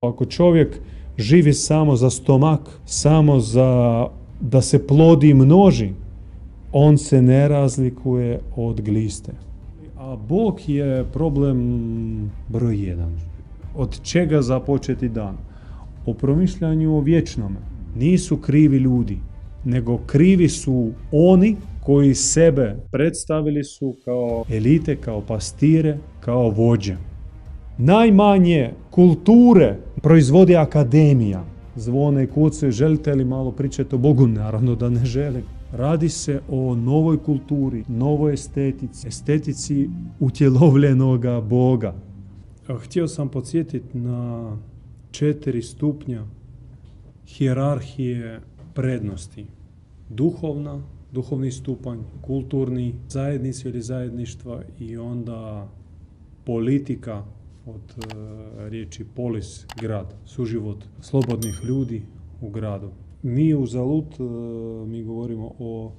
Ako čovjek živi samo za stomak, samo za da se plodi i množi, on se ne razlikuje od gliste. A Bog je problem broj jedan. Od čega započeti dan? O promišljanju o vječnome. Nisu krivi ljudi, nego krivi su oni koji sebe predstavili su kao elite, kao pastire, kao vođe. Najmanje kulture proizvodi akademija. Zvone i kuce, želite li malo pričati o Bogu? Naravno da ne želim. Radi se o novoj kulturi, novoj estetici, estetici utjelovljenoga Boga. Htio sam podsjetiti na četiri stupnja hijerarhije prednosti. Duhovna, duhovni stupanj, kulturni, zajednice ili zajedništva i onda politika od e, riječi polis, grad, suživot slobodnih ljudi u gradu. Mi u Zalut, e, mi govorimo o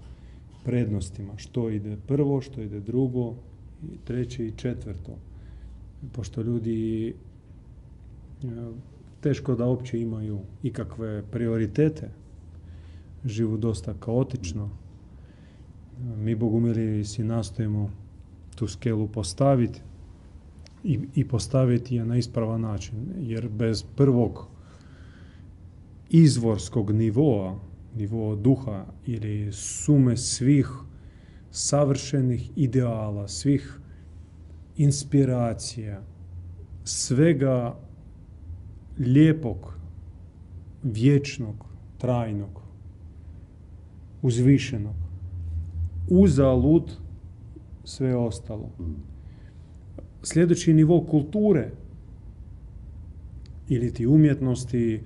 prednostima, što ide prvo, što ide drugo, treće i četvrto. Pošto ljudi e, teško da uopće imaju ikakve prioritete, živu dosta kaotično. Mi Bogumili si nastojimo tu skelu postaviti i, i postaviti je na ispravan način. Jer bez prvog izvorskog nivoa, nivoa duha ili sume svih savršenih ideala, svih inspiracija, svega lijepog, vječnog, trajnog, uzvišenog, uzalud sve ostalo. Sljedeći nivo kulture ili ti umjetnosti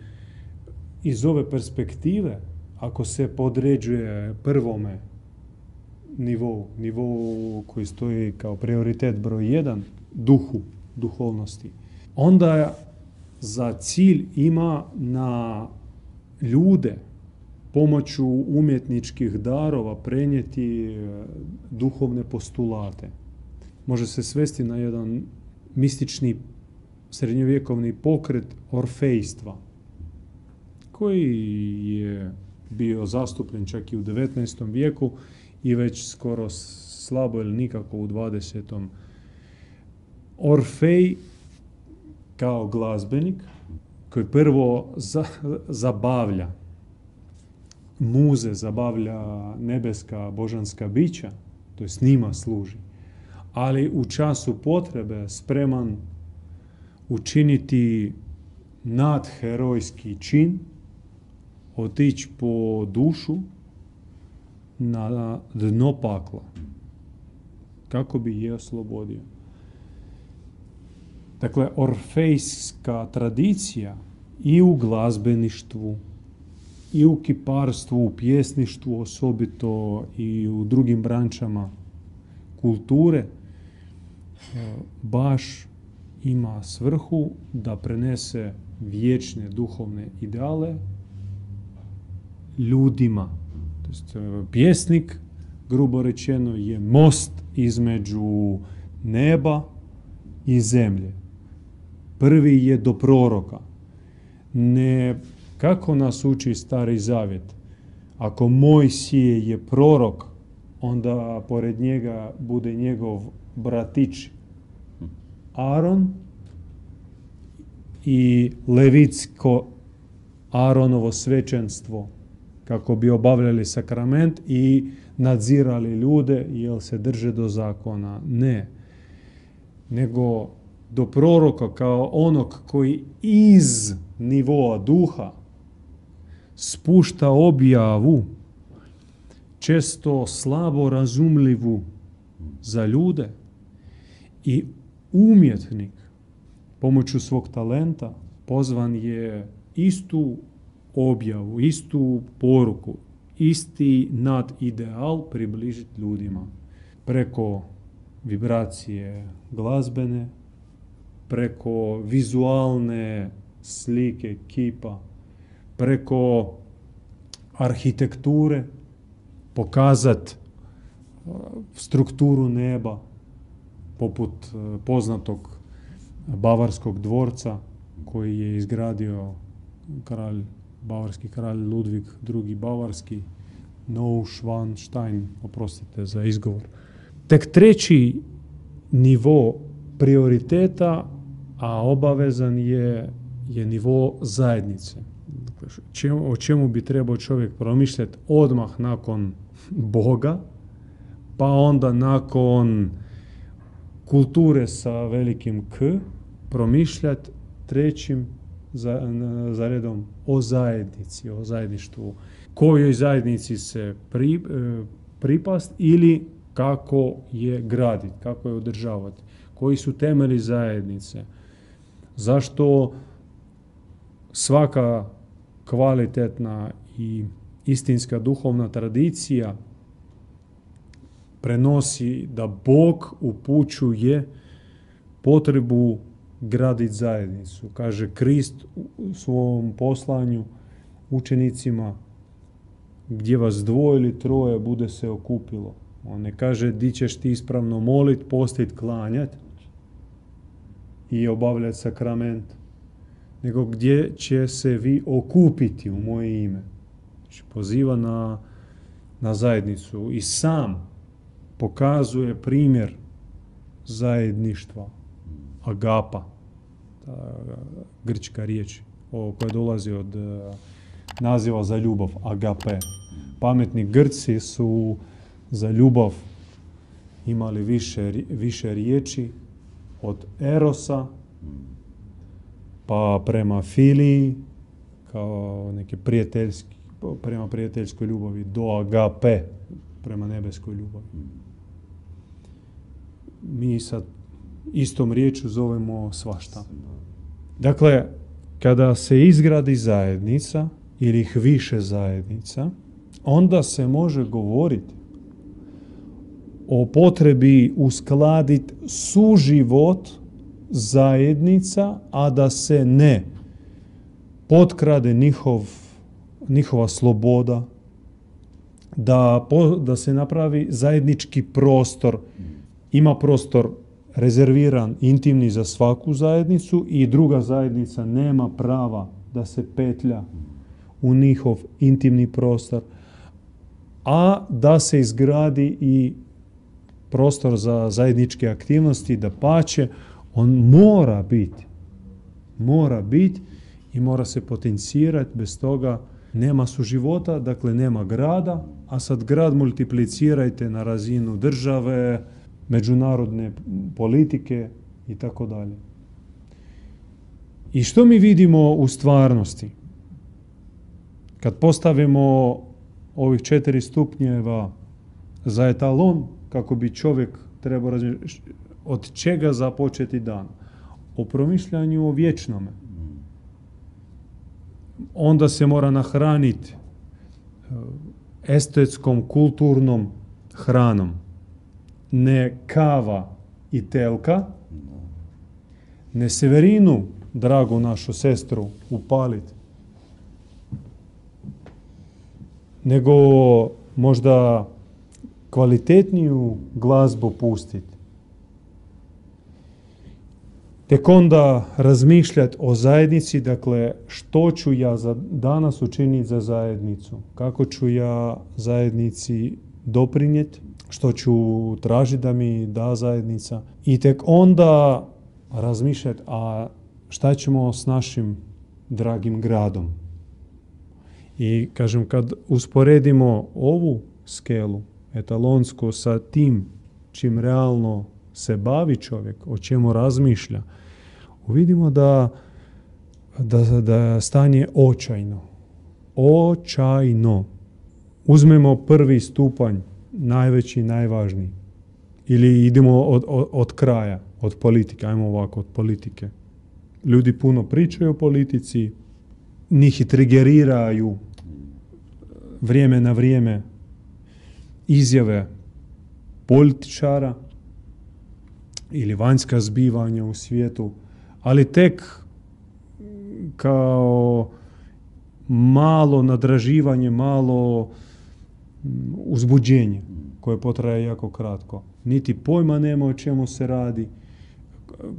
iz ove perspektive, ako se podređuje prvome nivou, nivou koji stoji kao prioritet broj jedan, duhu, duhovnosti, onda za cilj ima na ljude pomoću umjetničkih darova prenijeti e, duhovne postulate. Može se svesti na jedan mistični srednjovjekovni pokret orfejstva koji je bio zastupljen čak i u 19. vijeku i već skoro slabo ili nikako u 20. Orfej kao glazbenik koji prvo zabavlja muze, zabavlja nebeska božanska bića, to je s njima služi, ali u času potrebe spreman učiniti nadherojski čin, otići po dušu na dno pakla, kako bi je oslobodio. Dakle, orfejska tradicija i u glazbeništvu, i u kiparstvu, u pjesništvu osobito i u drugim brančama kulture baš ima svrhu da prenese vječne duhovne ideale ljudima. E, pjesnik, grubo rečeno, je most između neba i zemlje. Prvi je do proroka. Ne kako nas uči stari zavjet? Ako moj sije je prorok, onda pored njega bude njegov bratić Aron i levitsko Aronovo svećenstvo kako bi obavljali sakrament i nadzirali ljude jel se drže do zakona. Ne. Nego do proroka kao onog koji iz nivoa duha spušta objavu, često slabo razumljivu za ljude i umjetnik pomoću svog talenta pozvan je istu objavu, istu poruku, isti nad ideal približiti ljudima. Preko vibracije glazbene, preko vizualne slike, kipa, preko arhitekture pokazati uh, strukturu neba poput uh, poznatog bavarskog dvorca koji je izgradio kralj, bavarski kralj Ludvig II. Bavarski, Neuschwanstein, oprostite za izgovor. Tek treći nivo prioriteta, a obavezan je, je nivo zajednice. o čemu bi trebao čovjek promišljati odmah nakon Boga, pa onda nakon kulture sa velikim K, promišljati trećim za, za redom o zajednici, o zajedništvu, kojoj zajednici se pri, e, pripast ili kako je graditi, kako je održavati, koji su temelji zajednice, zašto svaka kvalitetna i istinska duhovna tradicija prenosi da Bog upućuje potrebu graditi zajednicu. Kaže Krist u svom poslanju učenicima gdje vas dvoje ili troje bude se okupilo. On ne kaže di ćeš ti ispravno molit, postit, klanjat i obavljati sakrament, nego gdje će se vi okupiti u moje ime. Znači poziva na, na zajednicu i sam pokazuje primjer zajedništva, agapa, ta grčka riječ koja dolazi od e, naziva za ljubav, agape. Pametni Grci su za ljubav imali više, više riječi od erosa pa prema filiji kao neke prijateljski prema prijateljskoj ljubavi do agape prema nebeskoj ljubavi. Mi sad istom riječu zovemo svašta. Dakle, kada se izgradi zajednica ili ih više zajednica, onda se može govoriti o potrebi uskladiti suživot zajednica, a da se ne potkrade njihov, njihova sloboda, da, da se napravi zajednički prostor. Ima prostor rezerviran, intimni za svaku zajednicu i druga zajednica nema prava da se petlja u njihov intimni prostor, a da se izgradi i prostor za zajedničke aktivnosti, da pače, on mora biti. Mora biti i mora se potencirati, bez toga nema su života, dakle nema grada, a sad grad multiplicirajte na razinu države, međunarodne politike i tako dalje. I što mi vidimo u stvarnosti? Kad postavimo ovih četiri stupnjeva za etalon, kako bi čovjek trebao od čega započeti dan? O promišljanju o vječnome. Onda se mora nahraniti e, estetskom, kulturnom hranom. Ne kava i telka, ne severinu, dragu našu sestru, upaliti, nego možda kvalitetniju glazbu pustiti. Tek onda razmišljati o zajednici, dakle što ću ja za danas učiniti za zajednicu, kako ću ja zajednici doprinijeti, što ću tražiti da mi da zajednica? I tek onda razmišljati, a šta ćemo s našim dragim gradom. I kažem, kad usporedimo ovu skelu, etalonsko sa tim čim realno se bavi čovjek, o čemu razmišlja, uvidimo da, da, da stanje očajno. Očajno. Uzmemo prvi stupanj, najveći, najvažniji. Ili idemo od, od, od kraja, od politike, ajmo ovako, od politike. Ljudi puno pričaju o politici, njih i trigeriraju vrijeme na vrijeme izjave političara ili vanjska zbivanja u svijetu, ali tek kao malo nadraživanje, malo mm, uzbuđenje koje potraje jako kratko. Niti pojma nema o čemu se radi,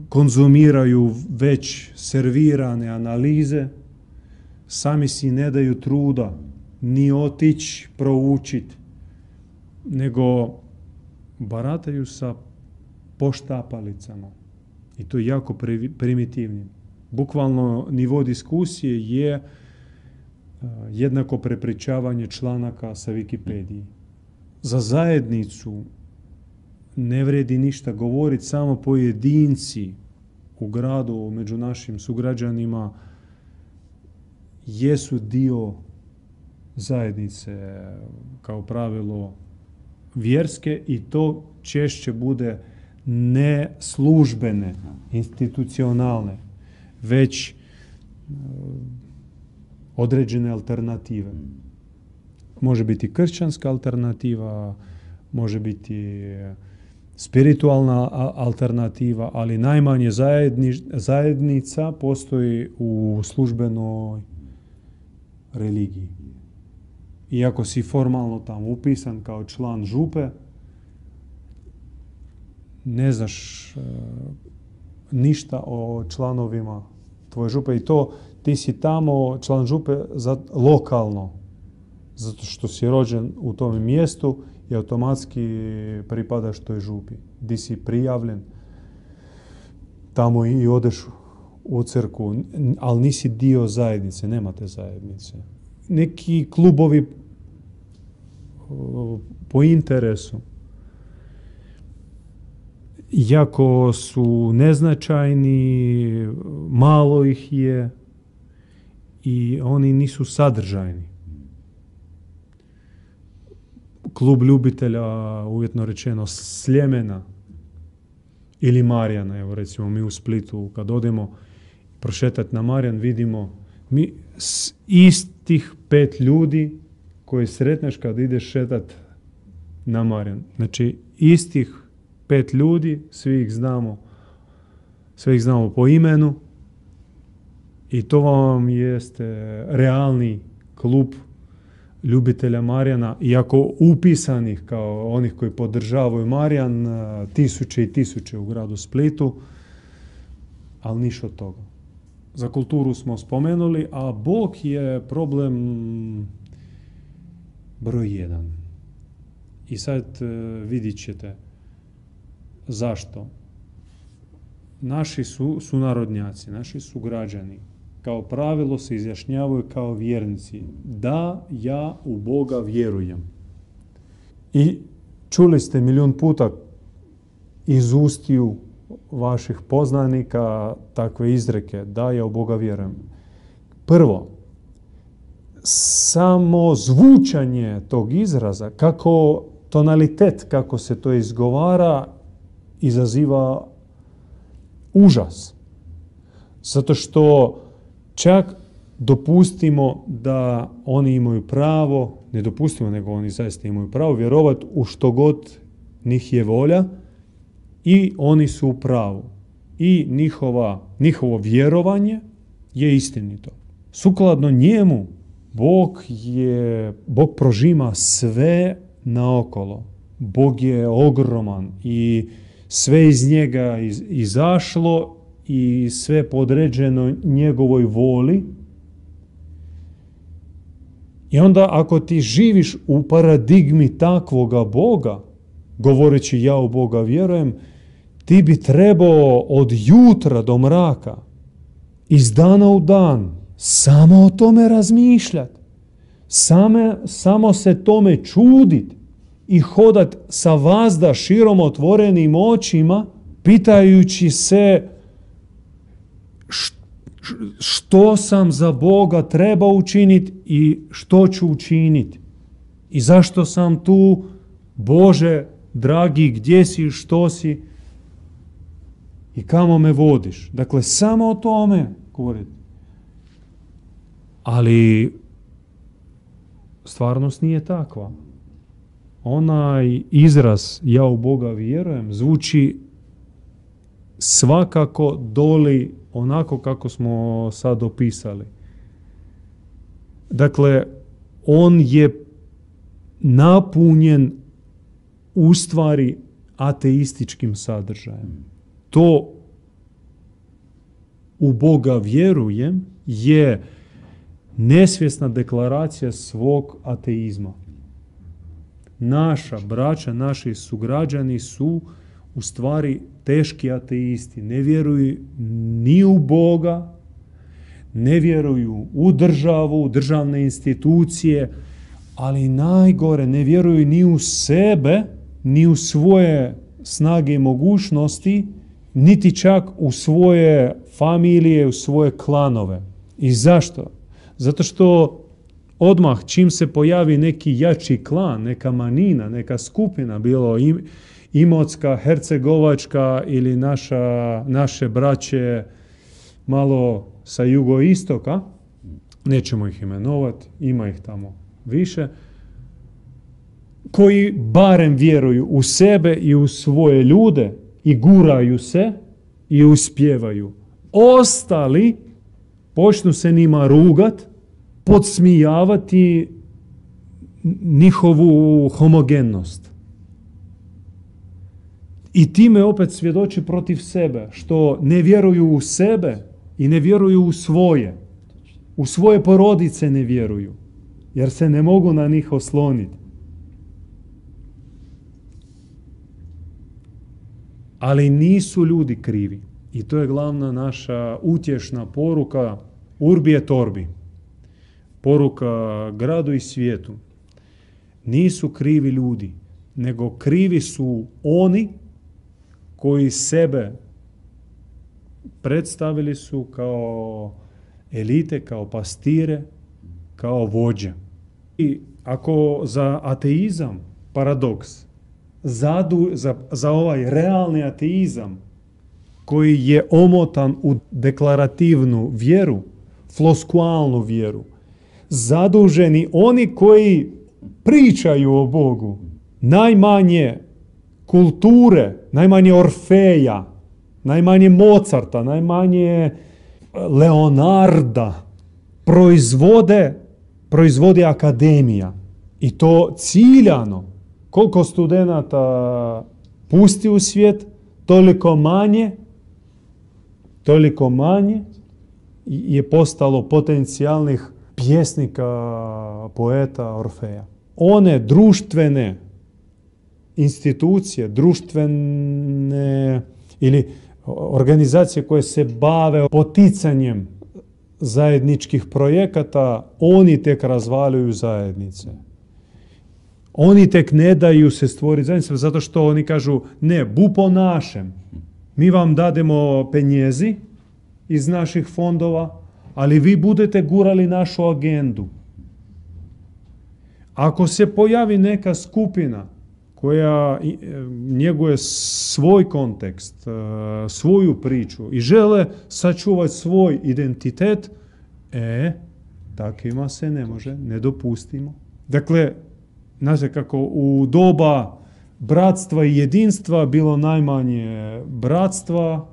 konzumiraju već servirane analize, sami si ne daju truda ni otići proučiti, nego barataju sa poštapalicama. I to jako primitivnim. Bukvalno nivo diskusije je jednako prepričavanje članaka sa Wikipediji. Za zajednicu ne vredi ništa govoriti, samo pojedinci u gradu među našim sugrađanima jesu dio zajednice kao pravilo vjerske i to češće bude ne službene, institucionalne, već određene alternative. Može biti kršćanska alternativa, može biti spiritualna alternativa, ali najmanje zajednica postoji u službenoj religiji. Iako si formalno tamo upisan kao član župe, ne znaš e, ništa o članovima tvoje župe i to ti si tamo član župe za, lokalno, zato što si rođen u tom mjestu i automatski pripadaš toj župi. Di si prijavljen, tamo i odeš u crku, ali nisi dio zajednice, nemate zajednice. Neki klubovi po interesu, jako su neznačajni, malo ih je i oni nisu sadržajni klub ljubitelja, uvjetno rečeno, Sljemena ili Marijana. Evo recimo mi u Splitu kad odemo prošetati na Marijan vidimo mi s istih pet ljudi koje sretneš kad ideš šetat na Marijan. Znači istih pet ljudi, svi ih znamo, sve ih znamo po imenu i to vam jeste realni klub ljubitelja Marijana, iako upisanih kao onih koji podržavaju Marijan, e, tisuće i tisuće u gradu Splitu, ali niš od toga. Za kulturu smo spomenuli, a Bog je problem broj jedan. I sad e, vidit ćete zašto. Naši su sunarodnjaci, naši su građani, kao pravilo se izjašnjavaju kao vjernici. Da, ja u Boga vjerujem. I čuli ste milijun puta iz ustiju vaših poznanika takve izreke, da, ja u Boga vjerujem. Prvo, samo zvučanje tog izraza, kako tonalitet, kako se to izgovara, izaziva užas. Zato što Čak dopustimo da oni imaju pravo, ne dopustimo, nego oni zaista imaju pravo vjerovati u što god njih je volja i oni su u pravu. I njihova, njihovo vjerovanje je istinito. Sukladno njemu Bog je, Bog prožima sve naokolo. Bog je ogroman i sve iz njega izašlo i sve podređeno njegovoj voli. I onda ako ti živiš u paradigmi takvoga Boga, govoreći ja u Boga vjerujem, ti bi trebao od jutra do mraka, iz dana u dan, samo o tome razmišljati. Same, samo se tome čudit i hodat sa vazda širom otvorenim očima, pitajući se što sam za Boga treba učiniti i što ću učiniti. I zašto sam tu, Bože, dragi, gdje si, što si i kamo me vodiš. Dakle, samo o tome govoriti. Ali stvarnost nije takva. Onaj izraz ja u Boga vjerujem zvuči svakako doli onako kako smo sad opisali. Dakle, on je napunjen u stvari ateističkim sadržajem. To u Boga vjerujem je nesvjesna deklaracija svog ateizma. Naša braća, naši sugrađani su u stvari teški ateisti. Ne vjeruju ni u Boga, ne vjeruju u državu, u državne institucije, ali najgore ne vjeruju ni u sebe, ni u svoje snage i mogućnosti, niti čak u svoje familije, u svoje klanove. I zašto? Zato što odmah čim se pojavi neki jači klan, neka manina, neka skupina, bilo Imotska, Hercegovačka ili naša, naše braće malo sa jugoistoka, nećemo ih imenovati, ima ih tamo više, koji barem vjeruju u sebe i u svoje ljude i guraju se i uspjevaju. Ostali počnu se njima rugat, podsmijavati njihovu homogenost. I time opet svjedoči protiv sebe, što ne vjeruju u sebe i ne vjeruju u svoje. U svoje porodice ne vjeruju, jer se ne mogu na njih osloniti. Ali nisu ljudi krivi. I to je glavna naša utješna poruka Urbije Torbi. Poruka gradu i svijetu. Nisu krivi ljudi, nego krivi su oni koji sebe predstavili su kao elite, kao pastire, kao vođe. I ako za ateizam, paradoks, zadu, za, za ovaj realni ateizam koji je omotan u deklarativnu vjeru, floskualnu vjeru, zaduženi oni koji pričaju o Bogu, najmanje kulture, najmanje Orfeja, najmanje Mozarta, najmanje Leonarda proizvode, proizvodi akademija. I to ciljano. Koliko studenata pusti u svijet, toliko manje, toliko manje je postalo potencijalnih pjesnika, poeta, Orfeja. One društvene institucije, društvene ili organizacije koje se bave poticanjem zajedničkih projekata, oni tek razvaluju zajednice. Oni tek ne daju se stvoriti zajednice zato što oni kažu ne, bu po našem. Mi vam dademo penjezi iz naših fondova, ali vi budete gurali našu agendu. Ako se pojavi neka skupina koja e, njeguje svoj kontekst, e, svoju priču i žele sačuvati svoj identitet, e, takvima se ne može, ne dopustimo. Dakle, znate kako u doba bratstva i jedinstva bilo najmanje bratstva,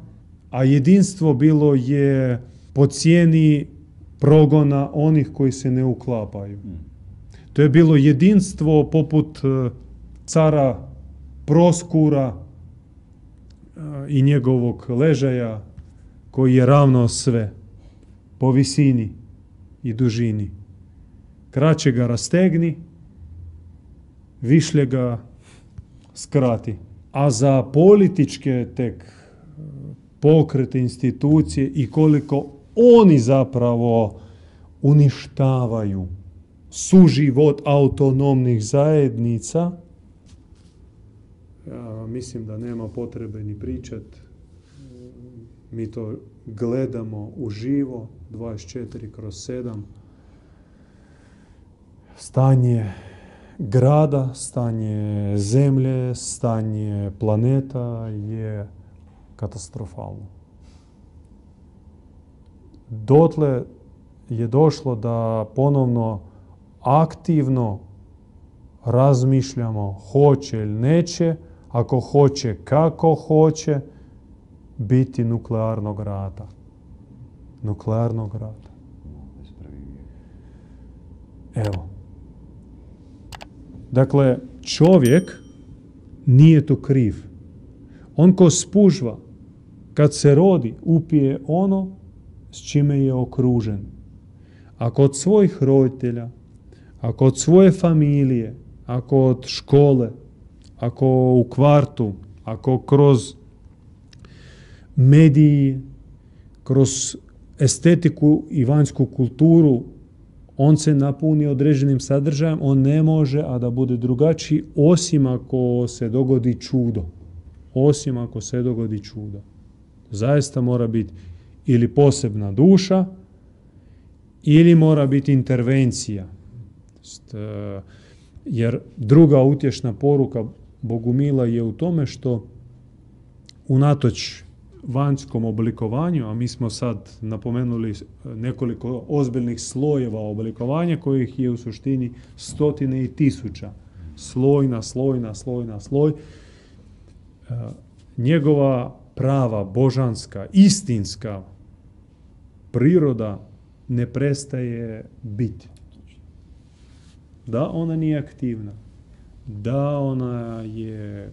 a jedinstvo bilo je po cijeni progona onih koji se ne uklapaju. To je bilo jedinstvo poput e, cara Proskura e, i njegovog ležaja koji je ravno sve po visini i dužini. Kraće ga rastegni, višlje ga skrati. A za političke tek e, pokrete institucije i koliko oni zapravo uništavaju suživot autonomnih zajednica, ja mislim da nema potrebe ni pričat. Mi to gledamo uživo, 24 kroz 7. Stanje grada, stanje zemlje, stanje planeta je katastrofalno. Dotle je došlo da ponovno aktivno razmišljamo hoće ili neće, ako hoće kako hoće, biti nuklearnog rata. Nuklearnog rata. Evo. Dakle, čovjek nije tu kriv. On ko spužva, kad se rodi, upije ono s čime je okružen. Ako od svojih roditelja, ako od svoje familije, ako od škole, ako u kvartu, ako kroz mediji, kroz estetiku i vanjsku kulturu on se napuni određenim sadržajem, on ne može, a da bude drugačiji, osim ako se dogodi čudo. Osim ako se dogodi čudo. Zaista mora biti ili posebna duša, ili mora biti intervencija. E, jer druga utješna poruka Bogumila je u tome što unatoč vanjskom oblikovanju, a mi smo sad napomenuli nekoliko ozbiljnih slojeva oblikovanja kojih je u suštini stotine i tisuća. Sloj na sloj na sloj na sloj. E, njegova prava, božanska, istinska priroda ne prestaje biti. Da, ona nije aktivna. Da, ona je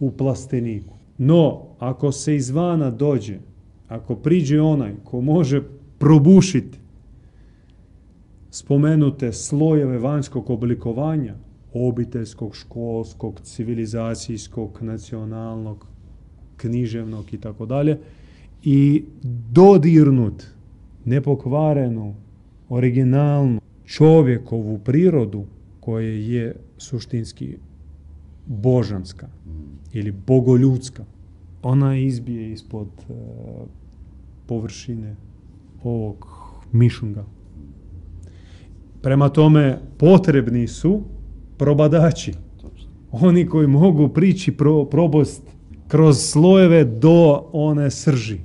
u plasteniku. No, ako se izvana dođe, ako priđe onaj ko može probušiti spomenute slojeve vanjskog oblikovanja, obiteljskog, školskog, civilizacijskog, nacionalnog, književnog i tako dalje, i dodirnut nepokvarenu, originalnu čovjekovu prirodu koja je suštinski božanska ili bogoljudska, ona izbije ispod uh, površine ovog mišunga. Prema tome potrebni su probadači. Oni koji mogu prići pro, probost kroz slojeve do one srži.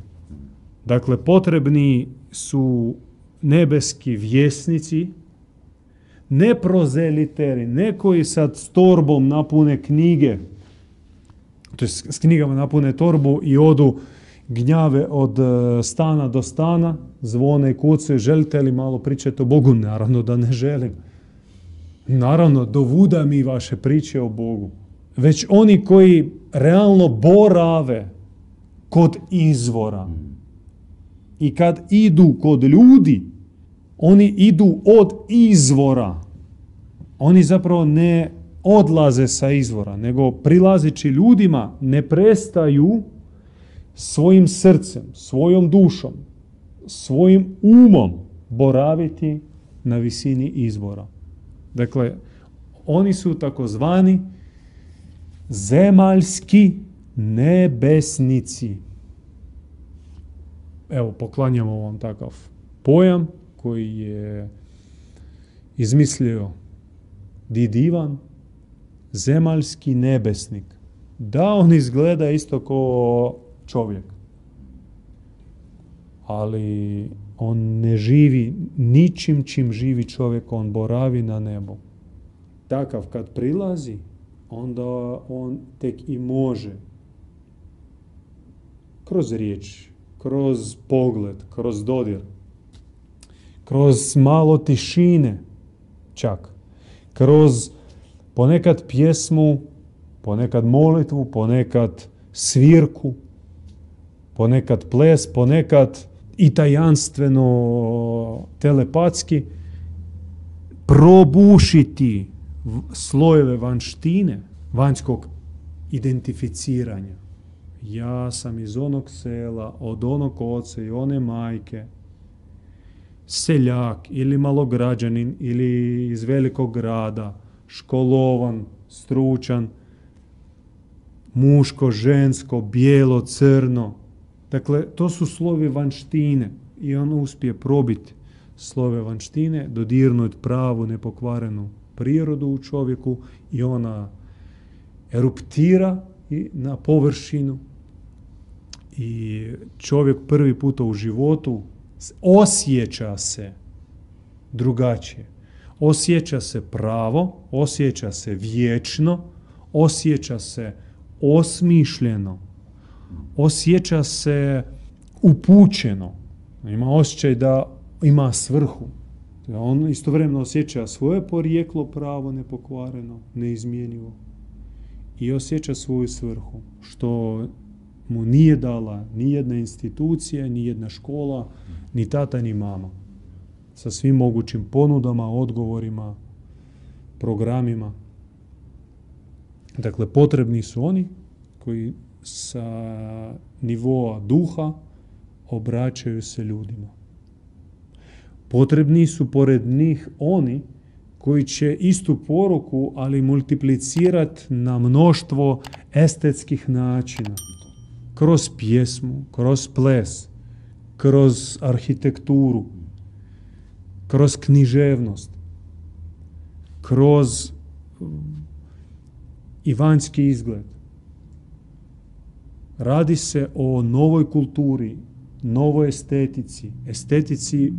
Dakle, potrebni su nebeski vjesnici, ne prozeliteri, ne koji sad s torbom napune knjige, to s knjigama napune torbu i odu gnjave od e, stana do stana, zvone i kucaju, želite li malo pričati o Bogu? Naravno da ne želim. Naravno, dovuda mi vaše priče o Bogu. Već oni koji realno borave kod izvora. I kad idu kod ljudi, oni idu od izvora. Oni zapravo ne odlaze sa izvora, nego prilazeći ljudima ne prestaju svojim srcem, svojom dušom, svojim umom boraviti na visini izvora. Dakle, oni su takozvani zemaljski nebesnici. Evo, poklanjamo vam takav pojam koji je izmislio Didivan, zemaljski nebesnik. Da, on izgleda isto kao čovjek. Ali on ne živi ničim čim živi čovjek, on boravi na nebu. Takav kad prilazi, onda on tek i može kroz riječ, kroz pogled, kroz dodir, kroz malo tišine čak, kroz ponekad pjesmu, ponekad molitvu, ponekad svirku, ponekad ples, ponekad i tajanstveno telepatski probušiti slojeve vanštine, vanjskog identificiranja. Ja sam iz onog sela, od onog oca i one majke, seljak ili malograđanin ili iz velikog grada, školovan, stručan, muško, žensko, bijelo, crno. Dakle, to su slovi vanštine i on uspije probiti slove vanštine, dodirnuti pravu, nepokvarenu prirodu u čovjeku i ona eruptira na površinu i čovjek prvi puta u životu osjeća se drugačije. Osjeća se pravo, osjeća se vječno, osjeća se osmišljeno, osjeća se upućeno. Ima osjećaj da ima svrhu. On istovremeno osjeća svoje porijeklo pravo nepokvareno, neizmjenjivo i osjeća svoju svrhu, što mu nije dala ni jedna institucija, ni jedna škola, ni tata, ni mama. Sa svim mogućim ponudama, odgovorima, programima. Dakle, potrebni su oni koji sa nivoa duha obraćaju se ljudima. Potrebni su pored njih oni koji će istu poruku, ali multiplicirati na mnoštvo estetskih načina. Kroz pjesmu, kroz ples, kroz arhitekturu, kroz književnost, kroz i vanjski izgled. Radi se o novoj kulturi, novoj estetici, estetici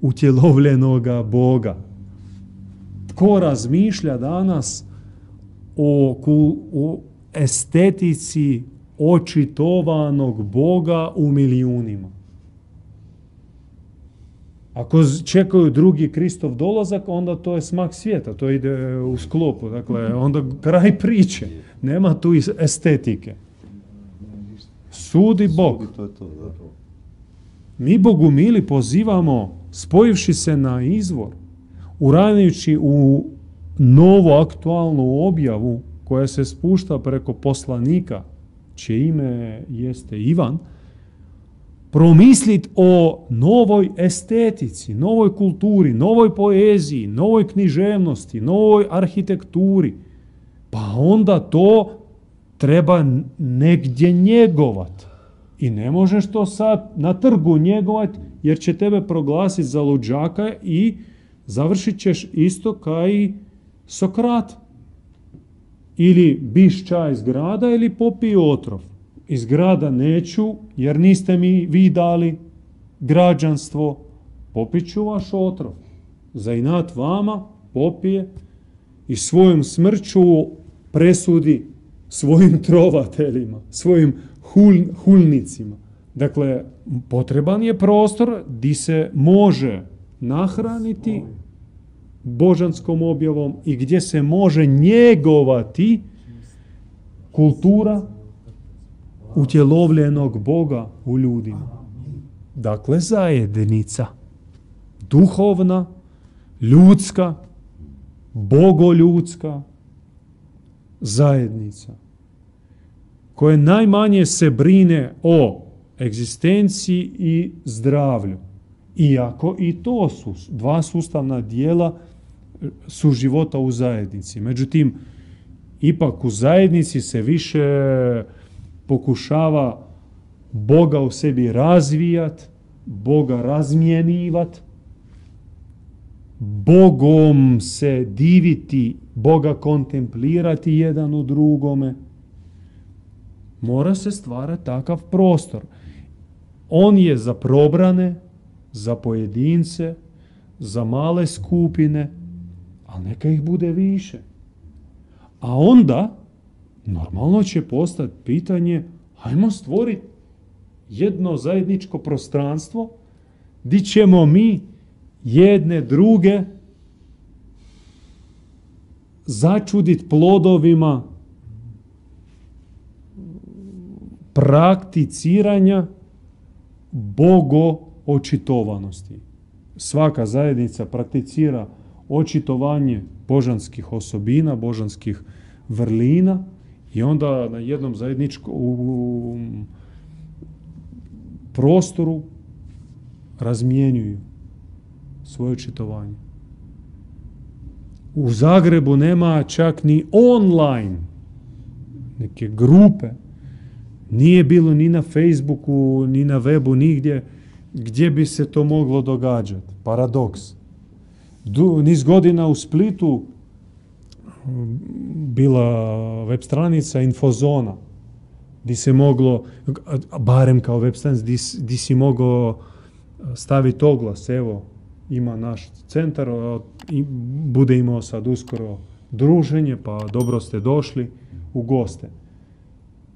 utjelovljenoga Boga. Tko razmišlja danas o, o estetici očitovanog Boga u milijunima? Ako čekaju drugi Kristov dolazak, onda to je smak svijeta, to ide u sklopu. Dakle, onda kraj priče. Nema tu estetike. Sudi Bog. Mi Bogu mili pozivamo, spojivši se na izvor, uranjujući u novu aktualnu objavu koja se spušta preko poslanika, čije ime jeste Ivan, promislit o novoj estetici, novoj kulturi, novoj poeziji, novoj književnosti, novoj arhitekturi, pa onda to treba negdje njegovat. I ne možeš to sad na trgu njegovat jer će tebe proglasiti za luđaka i završit ćeš isto kao i Sokrat. Ili biš čaj iz grada ili popij otrov. Iz grada neću jer niste mi vi dali građanstvo. Popit ću vaš otrov. Za inat vama popije i svojom smrću presudi svojim trovateljima, svojim hulnicima. Dakle, potreban je prostor di se može nahraniti božanskom objavom i gdje se može njegovati kultura utjelovljenog Boga u ljudima. Dakle, zajednica. Duhovna, ljudska, bogoljudska zajednica koje najmanje se brine o egzistenciji i zdravlju. Iako i to su dva sustavna dijela su života u zajednici. Međutim, ipak u zajednici se više pokušava Boga u sebi razvijat, Boga razmjenivat, Bogom se diviti, Boga kontemplirati jedan u drugome. Mora se stvarati takav prostor. On je za probrane, za pojedince, za male skupine, ali neka ih bude više. A onda, normalno će postati pitanje, hajmo stvoriti jedno zajedničko prostranstvo di ćemo mi jedne druge začudit plodovima prakticiranja bogo očitovanosti. Svaka zajednica prakticira očitovanje božanskih osobina, božanskih vrlina i onda na jednom zajedničkom prostoru razmjenjuju svoje očitovanje. U Zagrebu nema čak ni online neke grupe nije bilo ni na Facebooku, ni na webu, nigdje gdje bi se to moglo događati. Paradoks. Niz godina u Splitu bila web stranica Infozona di se moglo, barem kao web stranica, di, si mogao staviti oglas, evo, ima naš centar, bude imao sad uskoro druženje, pa dobro ste došli u goste.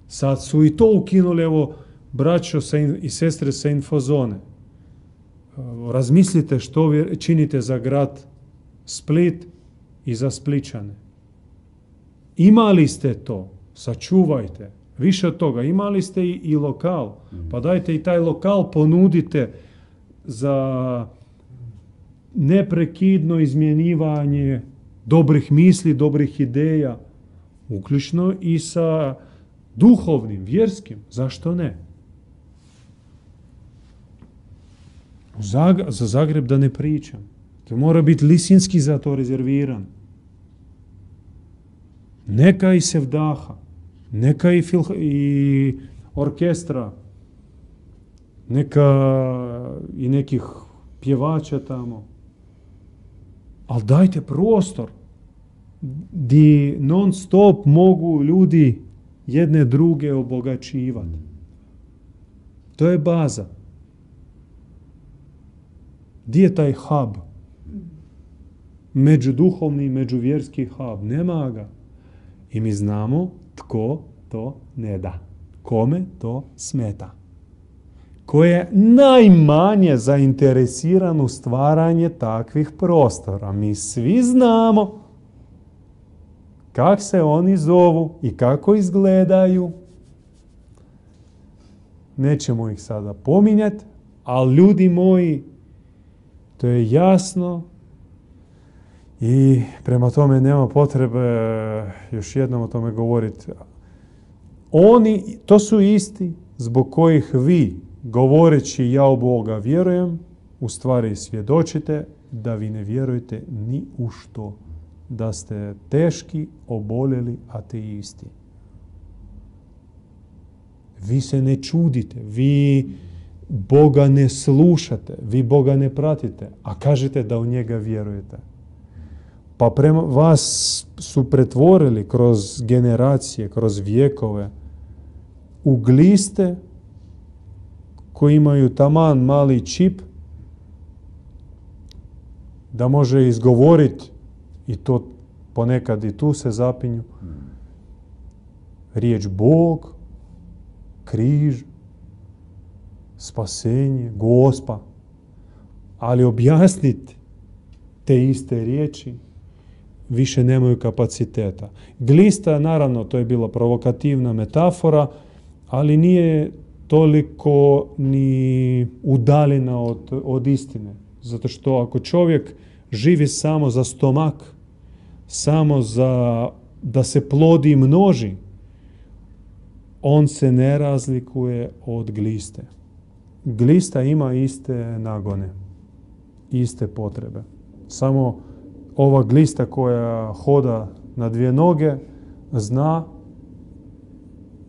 Sad su i to ukinuli, evo, braćo i sestre sa infozone. Razmislite što vi činite za grad Split i za Spličane. Imali ste to, sačuvajte, Više od toga, imali ste i, i lokal, pa dajte i taj lokal ponudite za neprekidno izmjenjivanje dobrih misli, dobrih ideja, uključno i sa duhovnim, vjerskim, zašto ne? Za Zagreb da ne pričam. To mora biti lisinski za to rezerviran. Neka i sevdaha, neka i, i orkestra, neka i nekih pjevača tamo. Ali dajte prostor di non stop mogu ljudi jedne druge obogaćivati. To je baza. Gdje je taj hub? Međuduhovni, međuvjerski hub. Nema ga. I mi znamo tko to ne da. Kome to smeta. Ko je najmanje zainteresiran u stvaranje takvih prostora. Mi svi znamo kak se oni zovu i kako izgledaju. Nećemo ih sada pominjati, ali ljudi moji, to je jasno i prema tome nema potrebe još jednom o tome govoriti. Oni, to su isti zbog kojih vi, govoreći ja u Boga vjerujem, u stvari svjedočite da vi ne vjerujete ni u što. Da ste teški, oboljeli ateisti. Vi se ne čudite, vi Boga ne slušate, vi Boga ne pratite, a kažete da u njega vjerujete. Pa prema vas su pretvorili kroz generacije, kroz vjekove u gliste koji imaju taman mali čip da može izgovoriti i to ponekad i tu se zapinju riječ Bog, križ, spasenje, gospa. Ali objasniti te iste riječi više nemaju kapaciteta. Glista, naravno, to je bila provokativna metafora, ali nije toliko ni udaljena od, od istine. Zato što ako čovjek živi samo za stomak, samo za da se plodi i množi, on se ne razlikuje od gliste glista ima iste nagone, iste potrebe. Samo ova glista koja hoda na dvije noge zna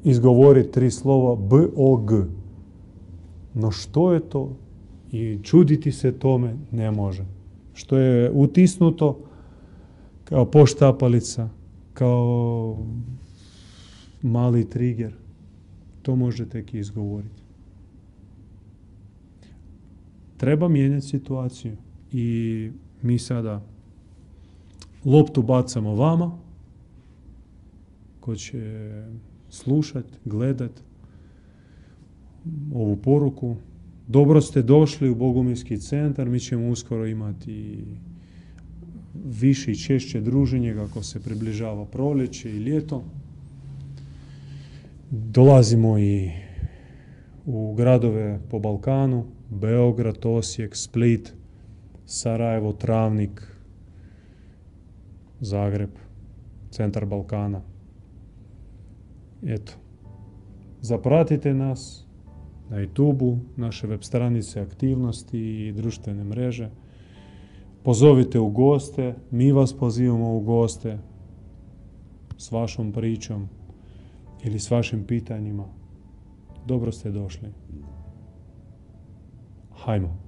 izgovoriti tri slova B, O, G. No što je to? I čuditi se tome ne može. Što je utisnuto kao poštapalica, kao mali trigger. To može tek izgovoriti. Treba mijenjati situaciju i mi sada loptu bacamo vama ko će slušat, gledat ovu poruku. Dobro ste došli u Bogumilski centar, mi ćemo uskoro imati više i češće druženje kako se približava proljeće i ljeto. Dolazimo i u gradove po Balkanu, Beograd, Osijek, Split, Sarajevo, Travnik, Zagreb, centar Balkana. Eto, zapratite nas na youtube naše web stranice, aktivnosti i društvene mreže. Pozovite u goste, mi vas pozivamo u goste s vašom pričom ili s vašim pitanjima. Dobro ste došli. Hajmo.